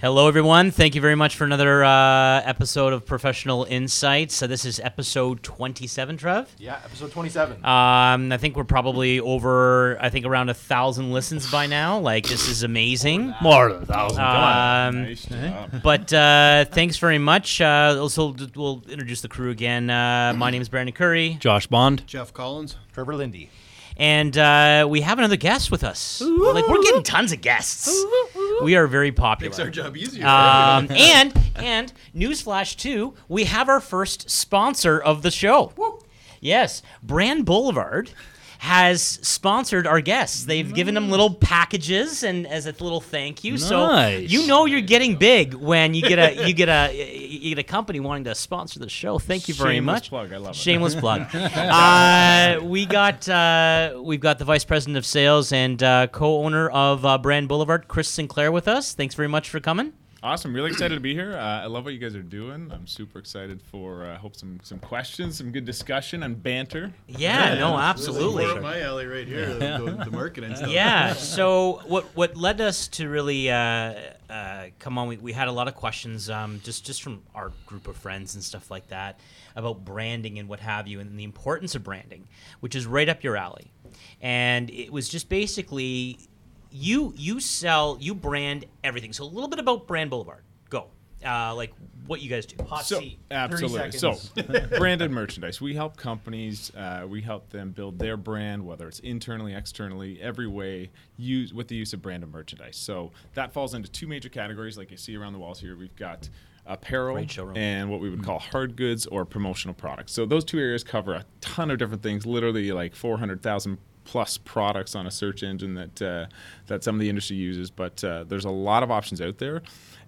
Hello, everyone. Thank you very much for another uh, episode of Professional Insights. So this is episode 27, Trev. Yeah, episode 27. Um, I think we're probably over, I think around a thousand listens by now. Like, this is amazing. More than a thousand. Come. Um, Nice but uh, thanks very much. Uh, also, we'll introduce the crew again. Uh, my name is Brandon Curry, Josh Bond. Jeff Collins. Trevor Lindy. And uh, we have another guest with us. Like, we're getting tons of guests. We are very popular. Makes our job easier. Um, and and newsflash too, we have our first sponsor of the show. Yes, Brand Boulevard has sponsored our guests. They've given them little packages and as a little thank you. So you know you're getting big when you get a you get a you get a company wanting to sponsor the show. Thank you very Shameless much. plug. I love it. Shameless plug. uh, we got uh, we've got the vice president of sales and uh, co-owner of uh, Brand Boulevard, Chris Sinclair, with us. Thanks very much for coming. Awesome. Really excited to be here. Uh, I love what you guys are doing. I'm super excited for uh, hope some some questions, some good discussion and banter. Yeah, no, absolutely. Right up my alley right here, the, the, the marketing stuff. Yeah. So what what led us to really uh, uh, come on? We, we had a lot of questions, um, just just from our group of friends and stuff like that, about branding and what have you, and the importance of branding, which is right up your alley. And it was just basically you you sell you brand everything. So a little bit about Brand Boulevard. Go. Uh, like what you guys do. Hot So seat. absolutely. So branded merchandise. We help companies. Uh, we help them build their brand, whether it's internally, externally, every way. Use with the use of branded merchandise. So that falls into two major categories, like you see around the walls here. We've got apparel and what we would call hard goods or promotional products. So those two areas cover a ton of different things. Literally like four hundred thousand plus products on a search engine that uh, that some of the industry uses. But uh, there's a lot of options out there.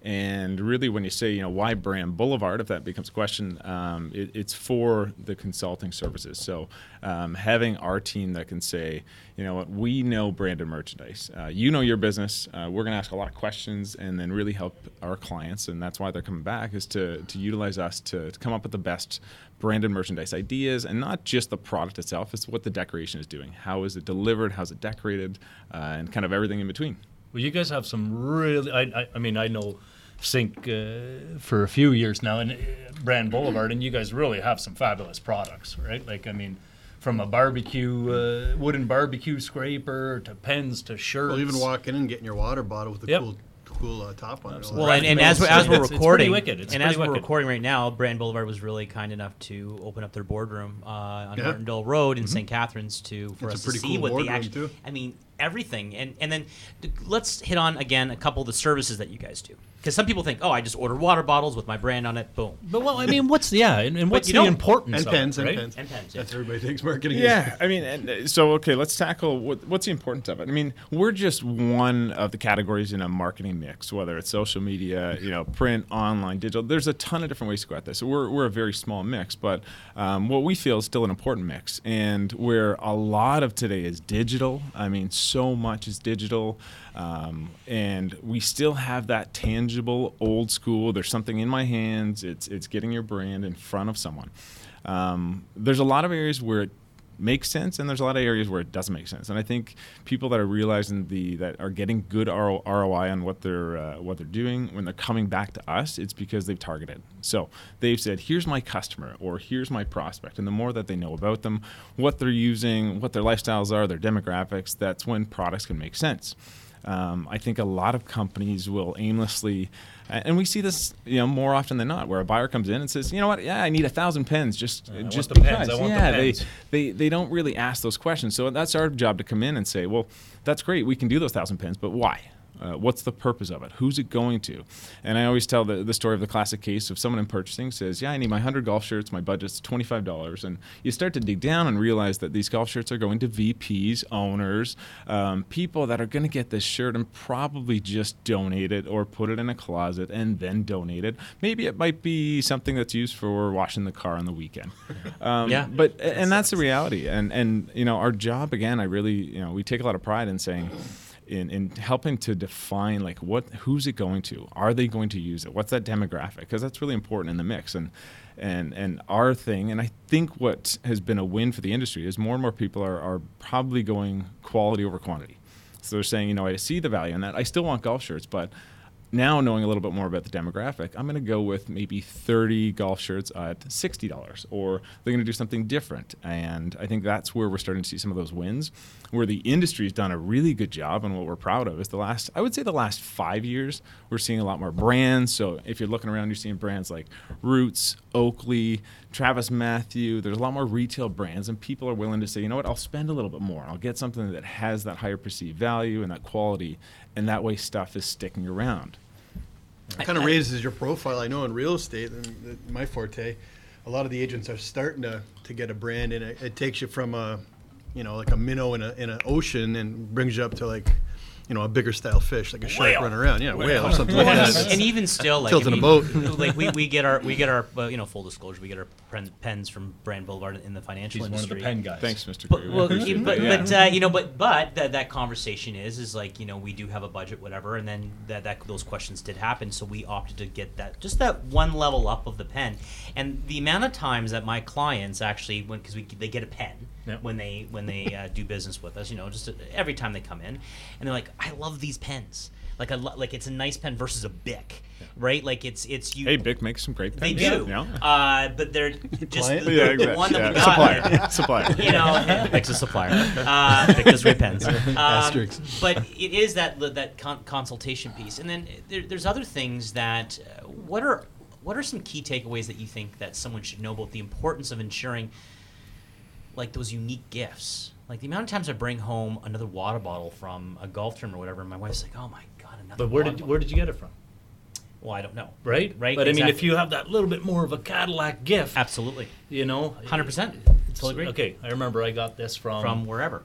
And really, when you say, you know, why Brand Boulevard, if that becomes a question, um, it, it's for the consulting services. So um, having our team that can say, you know what, we know branded merchandise. Uh, you know your business. Uh, we're going to ask a lot of questions and then really help our clients. And that's why they're coming back is to, to utilize us to, to come up with the best branded merchandise ideas and not just the product itself. It's what the decoration is doing. How is it delivered? How's it decorated? Uh, and kind of everything in between. Well, you guys have some really. I, I, I mean, I know Sync uh, for a few years now, and uh, Brand Boulevard, and you guys really have some fabulous products, right? Like, I mean, from a barbecue, uh, wooden barbecue scraper to pens to shirts. Well, even walking in and getting your water bottle with a Yep. cool, cool uh, top on it. Well, and, and as we're, as we're It's- it's recording, wicked. It's and pretty as we're recording right now, Brand Boulevard was really kind enough to open up their boardroom uh, on Yeah. Martindale Road in St. Catharines to for It's a us to pretty see cool what the boardroom, actual. too. I mean, everything, and and then th- let's hit on again a couple of the services that you guys do, because some people think, oh, I just order water bottles with my brand on it, boom, But well, I mean, what's yeah, and, and what's you the don't. importance and of pens it, and right? pens. and pens. Yeah. That's everybody thinks marketing is. Yeah, I mean, and uh, so okay, let's tackle what, what's the importance of it. I mean, we're just one of the categories in a marketing mix, whether it's social media, you know, print, online, digital. There's a ton of different ways to go at this. So we're, we're a very small mix, but um, what we feel is still an important mix, and where a lot of today is digital. I mean, so much is digital, um, and we still have that tangible, old school. There's something in my hands. It's it's getting your brand in front of someone. Um, there's a lot of areas where it makes sense and there's a lot of areas where it doesn't make sense and i think people that are realizing the that are getting good roi on what they're uh, what they're doing when they're coming back to us it's because they've targeted so they've said here's my customer or here's my prospect and the more that they know about them what they're using what their lifestyles are their demographics that's when products can make sense um, I think a lot of companies will aimlessly, and we see this, you know, more often than not, where a buyer comes in and says, you know what, yeah, I need a thousand pens, just I just the because. pens, I want the yeah, pens. they they they don't really ask those questions. So that's our job to come in and say, well, that's great, we can do those thousand pens, but why? Uh, what's the purpose of it? Who's it going to? And I always tell the, the story of the classic case of someone in purchasing says, Yeah, I need my 100 golf shirts. My budget's $25. And you start to dig down and realize that these golf shirts are going to VPs, owners, um, people that are going to get this shirt and probably just donate it or put it in a closet and then donate it. Maybe it might be something that's used for washing the car on the weekend. Um, Yeah. But, and that's the reality. And, and, you know, our job, again, I really, you know, we take a lot of pride in saying, in, in helping to define like what who's it going to? Are they going to use it? What's that demographic? Because that's really important in the mix. And and and our thing and i think what has been a win for the industry is more and more people are, are probably going quality over quantity. So they're saying you know i see the value in that. I still want golf shirts but now knowing a little bit more about the demographic, I'm going to go with maybe 30 golf shirts at $60, or they're going to do something different. And I think that's where we're starting to see some of those wins, where the industry's done a really good job, and what we're proud of is the last, I would say, the last five years, we're seeing a lot more brands. So if you're looking around, you're seeing brands like Roots, Oakley, TravisMathew. There's a lot more retail brands, and people are willing to say, you know what, I'll spend a little bit more. I'll get something that has that higher perceived value and that quality, and that way stuff is sticking around. Kind of raises your profile. I know in real estate, and my forte, a lot of the agents are starting to, to get a brand, and it, it takes you from a, you know, like a minnow in a in an ocean, and brings you up to like, you know, a bigger style fish, like a shark Whale. running around, yeah, whale or something like and, that. and even still, like, Tilting I a mean, boat. like we, we get our we get our well, you know full disclosure, we get our pen, pens from Brand Boulevard in the financial He's one of industry. the pen guys. Thanks, Mr. But, Greer. We well, appreciate but, that. but uh, you know, but but that, that conversation is is like you know we do have a budget, whatever, and then that, that those questions did happen, so we opted to get that just that one level up of the pen, and the amount of times that my clients actually when because we they get a pen Yep. when they when they uh, do business with us, you know, just uh, every time they come in, and they're like, I love these pens. Like I lo- like it's a nice pen versus a Bic, right? Like it's it's you. hey, Bic makes some great They pens. do, Yeah. uh, but they're just Client? the, Yeah, the exactly. one that Yeah. we got. Supplier. Supplier. you know, Bic's a supplier. Uh, Bic does red pens. Um, Asterisks. but it is that that con- consultation piece, and then there, there's other things that. Uh, what are what are some key takeaways that you think that someone should know about the importance of ensuring, like those unique gifts? Like the amount of times I bring home another water bottle from a golf tournament or whatever, and my wife's like, "Oh my god, another." But where water did bottle." where did you get it from? Well, I don't know. Right, Right, But I mean, if you have that little bit more of a Cadillac gift, Absolutely, you know, hundred percent. Totally agree. Okay, I remember I got this from From wherever.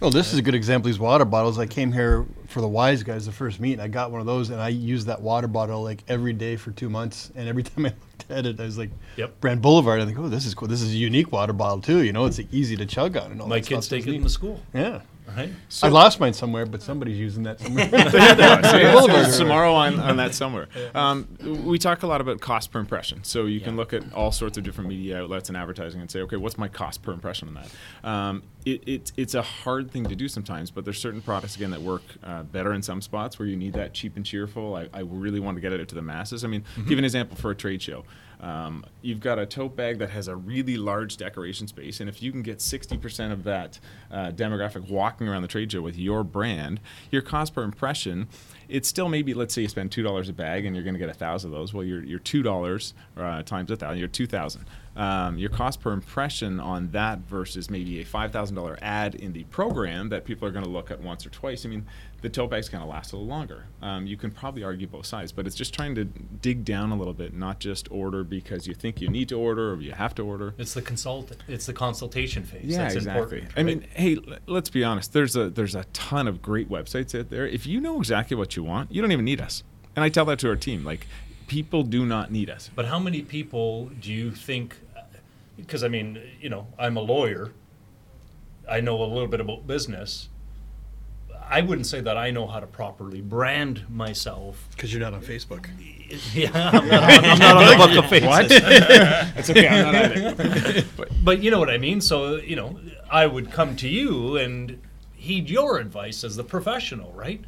Well, this is a good example. These water bottles. I came here for the Wise Guys, the first meet. And I got one of those, and I used that water bottle like every day for two months. And every time I looked at it, I was like, Yep. Brand Boulevard." I think, "Oh, this is cool. This is a unique water bottle too. You know, it's easy to chug on." And all my that kids stuff. take it to school. Yeah, Right. I lost mine somewhere, but somebody's using that somewhere. Yeah, Boulevard. there's tomorrow on, on that somewhere. Um, we talk a lot about cost per impression. So you can look at all sorts of different media outlets and advertising and say, okay, what's my cost per impression on that? Um, it, it, it's a hard thing to do sometimes, but there's certain products, again, that work uh, better in some spots where you need that cheap and cheerful. I, I really want to get it out to the masses. I mean, give an example for a trade show. Um, you've got a tote bag that has a really large decoration space, and if you can get 60% of that uh, demographic walking around the trade show with your brand, your cost per impression, it's still maybe let's say you spend two dollars a bag and you're going to get a thousand of those. Well, you're, you're two dollars uh, times a thousand, you're two thousand. Um, your cost per impression on that versus maybe a five thousand dollar ad in the program that people are going to look at once or twice. I mean, the tote bag's going to last a little longer. Um, you can probably argue both sides, but it's just trying to dig down a little bit, not just order because you think you need to order or you have to order. It's the consult. It's the consultation phase. Yeah, That's exactly. important, I mean, hey, l- let's be honest. There's a there's a ton of great websites out there. If you know exactly what you want, you don't even need us. And I tell that to our team. Like, people do not need us. But how many people do you think? Because I mean, you know, I'm a lawyer. I know a little bit about business. I wouldn't say that I know how to properly brand myself. Because you're not on Facebook. Yeah, I'm not, I'm not on the book of faces. It's okay. I'm not at it. But, but you know what I mean. So you know, I would come to you and heed your advice as the professional, right?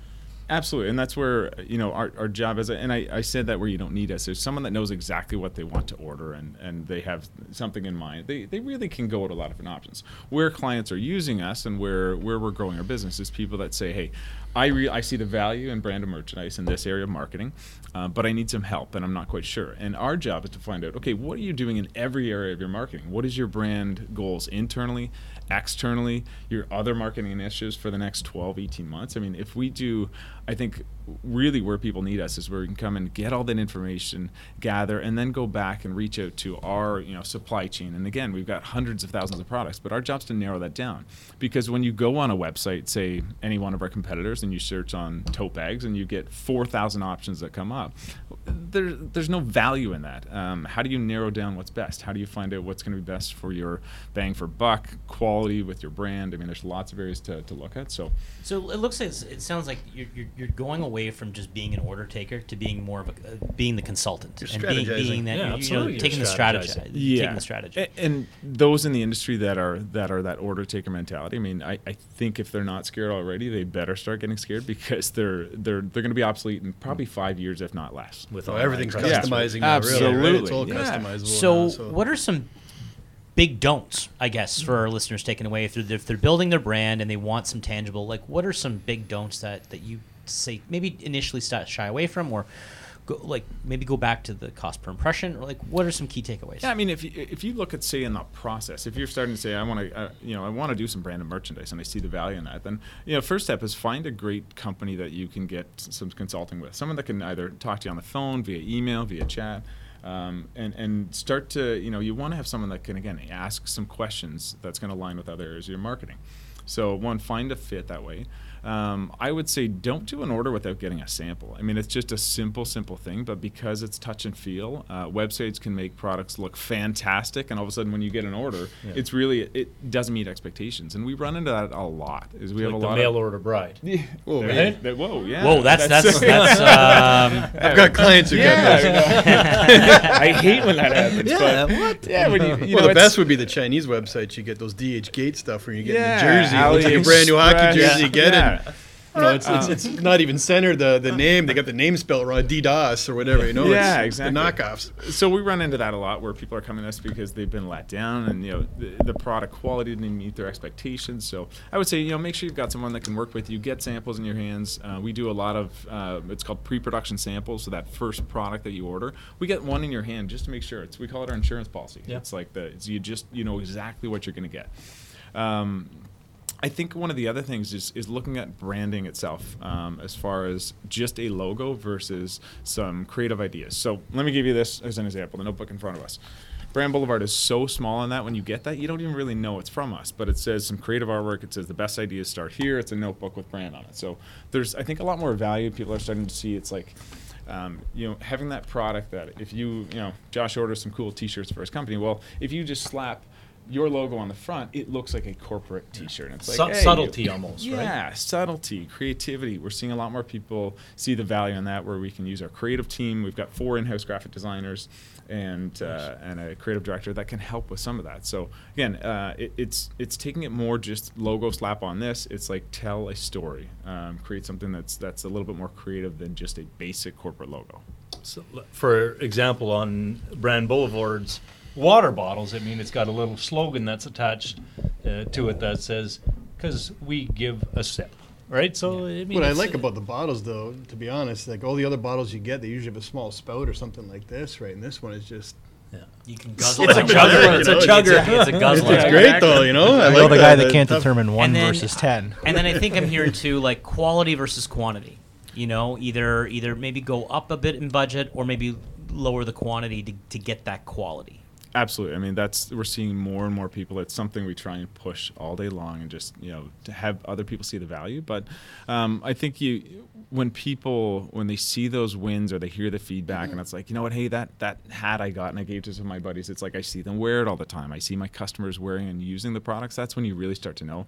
Absolutely, and that's where you know our, our job is. And I, I said that where you don't need us. There's someone that knows exactly what they want to order, and, and they have something in mind. They, they really can go at a lot of different options. Where clients are using us, and where where we're growing our business is people that say, hey. I, re- I see the value in brand and merchandise in this area of marketing, uh, but I need some help and I'm not quite sure. And our job is to find out okay, what are you doing in every area of your marketing? What is your brand goals internally, externally, your other marketing initiatives for the next 12, 18 months? I mean, if we do, I think really where people need us is where we can come and get all that information, gather, and then go back and reach out to our you know supply chain. And again, we've got hundreds of thousands of products, but our job's to narrow that down. Because when you go on a website, say any one of our competitors, and you search on tote bags, and you get 4,000 options that come up, there, there's no value in that. Um, how do you narrow down what's best? How do you find out what's going to be best for your bang for buck, quality with your brand? I mean, there's lots of areas to, to look at. So So it looks like it sounds like you're, you're, you're going away away from just being an order taker to being more of a uh, being the consultant You're and being, strategizing. being that Yeah, you're, you know, absolutely, you're taking the strategy, strategizing. taking the strategy. A- And those in the industry that are that are that order taker mentality. I mean, I, I think if they're not scared already, they better start getting scared because they're they're they're going to be obsolete in probably five years, if not less. With So online everything's presence. Yeah. customizing really, right? It's Absolutely. all Yeah. customizable. So, now, so what are some big don'ts, I guess, for our listeners taking away if they're, if they're building their brand and they want some tangible? Like, what are some big don'ts that that you say maybe initially start shy away from, or go, like maybe go back to the cost per impression, or like what are some key takeaways? Yeah, I mean, if you, if you look at say in the process, if you're starting to say I want to, uh, you know, I want to do some branded merchandise, and I see the value in that, then you know, first step is find a great company that you can get some consulting with, someone that can either talk to you on the phone, via email, via chat. Um, and, and start to, you know, you want to have someone that can, again, ask some questions that's going to align with other areas of your marketing. So, one, find a fit that way. Um, I would say don't do an order without getting a sample. I mean, it's just a simple, simple thing, but because it's touch and feel, uh, websites can make products look fantastic, and all of a sudden, when you get an order, Yeah. it's really it doesn't meet expectations, and we run into that a lot. Is we like have a the lot mail of order bride. Whoa, There- man. that- whoa, yeah. Whoa, that's that's that's, um, I've got clients who yeah, get those. I hate when that happens. Yeah, but what? Yeah, when you, you well, know, the best would be the Chinese websites. You get those DHgate stuff where you get Yeah, the jersey. It looks like a brand new hockey AliExpress. jersey. You get Yeah. it. You know, it's, it's, it's not even centered the, the name. They got the name spelled wrong, DDoS or whatever. You know, Yeah, it's exactly. The knockoffs. so we run into that a lot where people are coming to us because they've been let down and you know the, the product quality didn't meet their expectations so i would say you know make sure you've got someone that can work with you get samples in your hands uh, we do a lot of uh, it's called pre-production samples so that first product that you order we get one in your hand just to make sure it's we call it our insurance policy Yeah. it's like the it's you just you know exactly what you're going to get um, I think one of the other things is, is looking at branding itself um, as far as just a logo versus some creative ideas. So let me give you this as an example the notebook in front of us. Brand Boulevard is so small on that when you get that, you don't even really know it's from us. But it says some creative artwork. It says the best ideas start here. It's a notebook with brand on it. So there's, I think, a lot more value. People are starting to see it's like, um, you know, having that product that if you, you know, Josh orders some cool T-shirts for his company. Well, if you just slap your logo on the front, it looks like a corporate T-shirt. And it's like Su- hey, subtlety almost, right? Yeah, subtlety, creativity. We're seeing a lot more people see the value in that, where we can use our creative team. We've got four in-house graphic designers and uh, and a creative director that can help with some of that. So again, uh, it, it's it's taking it more just logo slap on this. It's like tell a story, um, create something that's that's a little bit more creative than just a basic corporate logo. So, for example, on Brand Boulevard's water bottles, I mean, it's got a little slogan that's attached uh, to it that says, "Because we give a sip." Right. So I mean, What I it's- like about the bottles, though, to be honest, like all the other bottles you get, they usually have a small spout or something like this, right? And this one is just. Yeah. You can guzzle. It's like a chugger. chugger, It's a chugger. it's It's a guzzler. It's great, though, you know? I I know like the guy that, that can't tough- determine one then- versus ten. And then I think I'm hearing too like quality versus quantity. You know, either either maybe go up a bit in budget or maybe lower the quantity to, to get that quality. Absolutely. I mean, that's we're seeing more and more people. It's something we try and push all day long, and just you know to have other people see the value. But um, I think you, when people when they see those wins or they hear the feedback, and it's like you know what, hey, that that hat I got and I gave to some of my buddies. It's like I see them wear it all the time. I see my customers wearing and using the products. That's when you really start to know.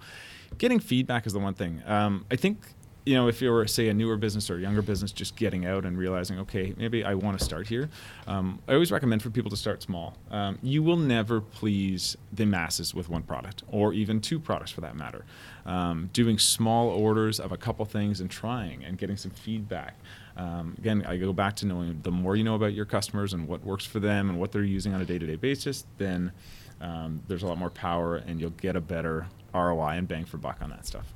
Getting feedback is the one thing. Um, I think you know, if you were say a newer business or a younger business, just getting out and realizing, okay, maybe I want to start here. Um, I always recommend for people to start small. Um, you will never please the masses with one product, or even two products for that matter. Um, doing small orders of a couple things and trying and getting some feedback. Um, again, I go back to knowing the more you know about your customers and what works for them and what they're using on a day-to-day basis, then um, there's a lot more power, and you'll get a better ROI and bang for buck on that stuff.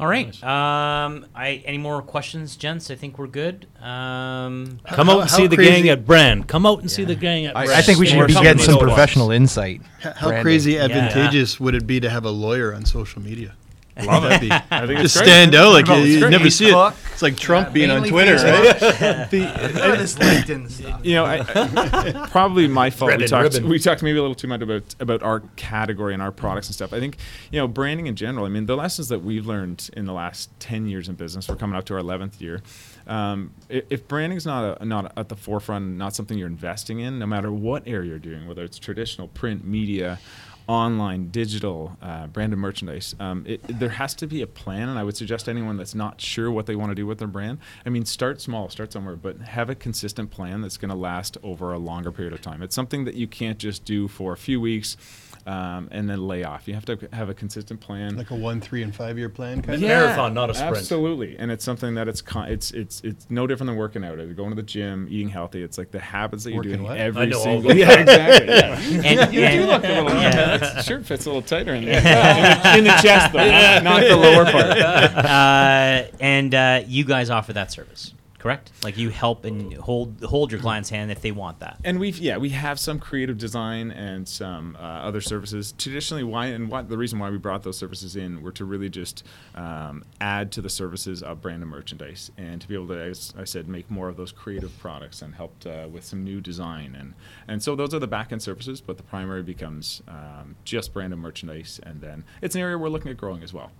All right. Um, I any more questions, gents? I think we're good. Um, Come How- out and how see the crazy- gang at Brand. Come out and see the gang at I, Brand. I think we Or should be something getting some like that. professional insight. H- How branding. crazy Yeah. advantageous would it be to have a lawyer on social media? Love That'd be- I think it's Just great. stand out like you, you Ace never see it. It's like Trump being on mainly Twitter, Facebook. right? this LinkedIn stuff. you know, I, I, probably my fault. Red We talked, ribbon. we talked maybe a little too much about about our category and our products and stuff. I think you know branding in general. I mean, the lessons that we've learned in the last ten years in business. We're coming up to our eleventh year. Um, if branding is not a, not at the forefront, not something you're investing in, no matter what area you're doing, whether it's traditional print media, online, digital, uh, branded merchandise. Um, it, there has to be a plan, and I would suggest anyone that's not sure what they want to do with their brand. I mean, start small, start somewhere, but have a consistent plan that's going to last over a longer period of time. It's something that you can't just do for a few weeks. Um, and then lay off. You have to have a consistent plan. Like a one, three, and five year plan kind Yeah. of. Marathon, not a sprint. Absolutely, and it's something that it's con- it's it's it's no different than working out. Or going to the gym, eating healthy. It's like the habits that you're Working doing what? every I know all single. Yeah, exactly. Yeah. And, You do look a little. Yeah. that shirt fits a little tighter in there. in, the, in the chest, though, not, not the lower part. uh, and uh, you guys offer that service, correct? Like you help and hold hold your client's hand if they want that. And we've yeah we have some creative design and some uh, other services. Traditionally, why and what the reason why we brought those services in were to really just um, add to the services of brand and merchandise, and to be able to, as I said, make more of those creative products and helped uh, with some new design and and so those are the back end services. But the primary becomes um, just brand and merchandise, and then it's an area we're looking at growing as well.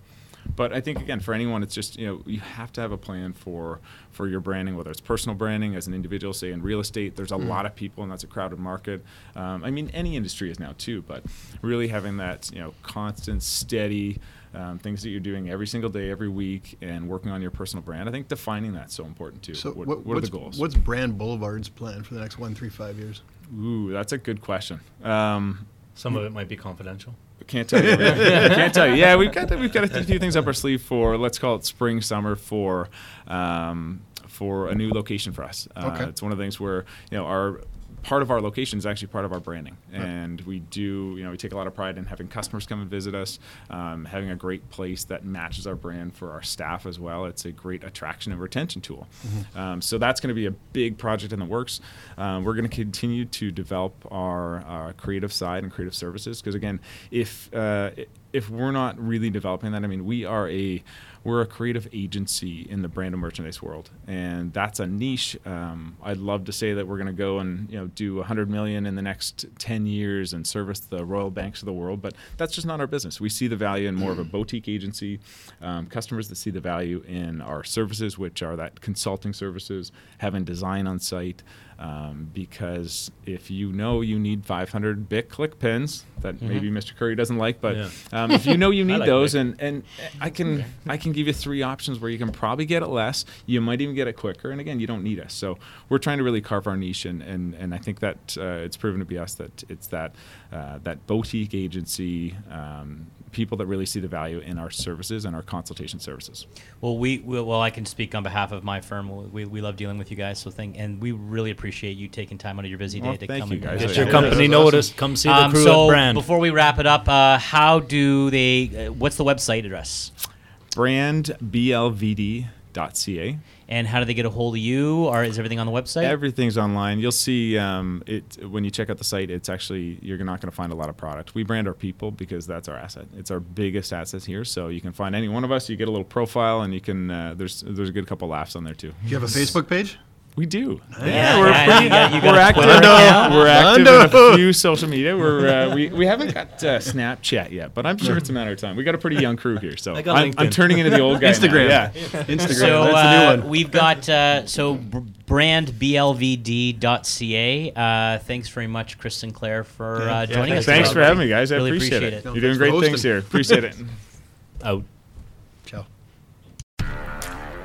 But I think again, for anyone, it's just you know you have to have a plan for for your branding, whether it's personal branding as an individual, say in real estate. There's a lot of people, and that's a crowded market. Um, I mean, any industry is now too, but really having that you know constant, steady. Um, things that you're doing every single day, every week, and working on your personal brand. I think defining that's so important too. So what, what, what are what's, the goals? What's Brand Boulevard's plan for the next one, three, five years? Ooh, that's a good question. Um, Some of it might be confidential. Can't tell you. Can't tell you. Yeah, we've got we've got a few things up our sleeve for let's call it spring summer for um, for a new location for us. Uh, Okay. It's one of the things where you know our part of our location is actually part of our branding, and we do you know we take a lot of pride in having customers come and visit us, um, having a great place that matches our brand for our staff as well. It's a great attraction and retention tool. Um, so that's going to be a big project in the works. Um, we're going to continue to develop our, our creative side and creative services because again, if uh, if we're not really developing that, I mean, we are a we're a creative agency in the brand and merchandise world, and that's a niche. Um, I'd love to say that we're going to go and you know do 100 million in the next 10 years and service the Royal Banks of the world, but that's just not our business. We see the value in more of a boutique agency, um, customers that see the value in our services, which are that consulting services, having design on site. Um, because if you know you need 500 Bic click pins that maybe Mr. Curry doesn't like, but Yeah. um, if you know you need like those, Bic. and and I can I can give you three options where you can probably get it less. You might even get it quicker, and again, you don't need us. So we're trying to really carve our niche, and and, and I think that uh, it's proven to be us that it's that uh, that boutique agency. Um, people that really see the value in our services and our consultation services. Well, we, we well, I can speak on behalf of my firm. We, we love dealing with you guys, so thank and we really appreciate you taking time out of your busy day Well, to thank come you, and guys. Get your company that's noticed. Come see the Um, crew so at Brand. before we wrap it up, uh, how do they? Uh, what's the website address? Brandblvd.ca. And how do they get a hold of you? Or is everything on the website? Everything's online. You'll see um, it when you check out the site. It's actually you're not going to find a lot of product. We brand our people because that's our asset. It's our biggest asset here. So you can find any one of us. You get a little profile, and you can. Uh, there's there's a good couple laughs on there too. Do you have a Facebook page? We do. Yeah, we're yeah, pretty. you got- you we're active. Twitter account? We're active Hundo. in a few social media. We're uh, we we haven't got uh, Snapchat yet, but I'm sure it's a matter of time. We got a pretty young crew here, so I got I'm, I'm turning into the old guy. now. Instagram. Yeah. Instagram. So That's uh, the new one. we've got uh, so br- brandblvd.ca. Uh, thanks very much, Chris Sinclair, for uh, Yeah, joining us. Thanks for having me, guys. I Really appreciate, appreciate it. it. You're doing great things here. Appreciate it. Out.